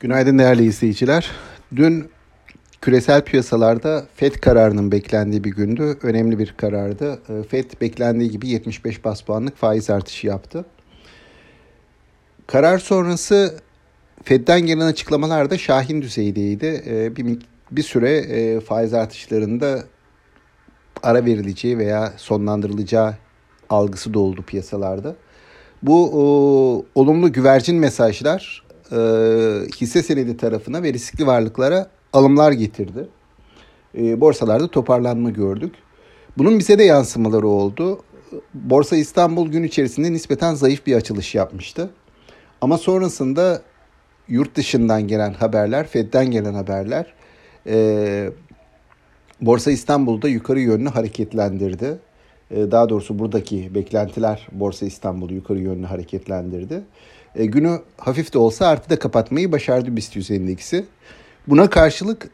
Günaydın değerli izleyiciler. Dün küresel piyasalarda FED kararının beklendiği bir gündü. Önemli bir karardı. Ee, FED beklendiği gibi 75 bas puanlık faiz artışı yaptı. Karar sonrası FED'den gelen açıklamalar da şahin düzeydeydi. Ee, bir, bir süre e, faiz artışlarında ara verileceği veya sonlandırılacağı algısı doldu piyasalarda. Bu o, olumlu güvercin mesajlar e, hisse senedi tarafına ve riskli varlıklara alımlar getirdi. E, borsalarda toparlanma gördük. Bunun bize de yansımaları oldu. Borsa İstanbul gün içerisinde nispeten zayıf bir açılış yapmıştı. Ama sonrasında yurt dışından gelen haberler, Fed'den gelen haberler e, Borsa İstanbul'da yukarı yönlü hareketlendirdi. E, daha doğrusu buradaki beklentiler Borsa İstanbul'u yukarı yönlü hareketlendirdi. E, günü hafif de olsa artıda kapatmayı başardı BIST 100 endeksi. Buna karşılık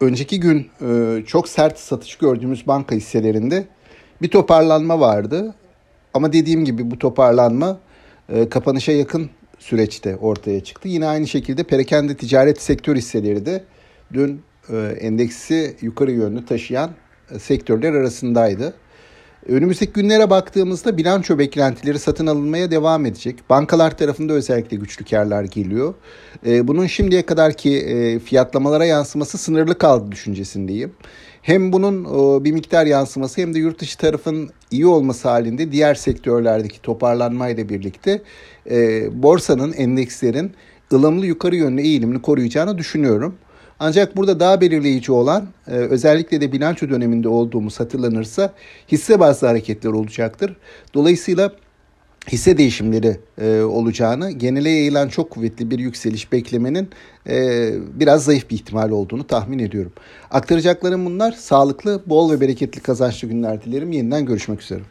önceki gün e, çok sert satış gördüğümüz banka hisselerinde bir toparlanma vardı. Ama dediğim gibi bu toparlanma kapanışa yakın süreçte ortaya çıktı. Yine aynı şekilde perakende ticaret sektör hisseleri de dün endeksi yukarı yönlü taşıyan sektörler arasındaydı. Önümüzdeki günlere baktığımızda bilanço beklentileri satın alınmaya devam edecek. Bankalar tarafında özellikle güçlü karlar geliyor. Ee, bunun şimdiye kadarki e, fiyatlamalara yansıması sınırlı kaldı düşüncesindeyim. Hem bunun bir miktar yansıması hem de yurt dışı tarafın iyi olması halinde diğer sektörlerdeki toparlanmayla birlikte e, borsanın, endekslerin ılımlı yukarı yönlü eğilimini koruyacağını düşünüyorum. Ancak burada daha belirleyici olan e, özellikle de bilanço döneminde olduğumuz hatırlanırsa hisse bazlı hareketler olacaktır. Dolayısıyla hisse değişimleri e, olacağını, genele yayılan çok kuvvetli bir yükseliş beklemenin e, biraz zayıf bir ihtimal olduğunu tahmin ediyorum. Aktaracaklarım bunlar. Sağlıklı, bol ve bereketli kazançlı günler dilerim. Yeniden görüşmek üzere.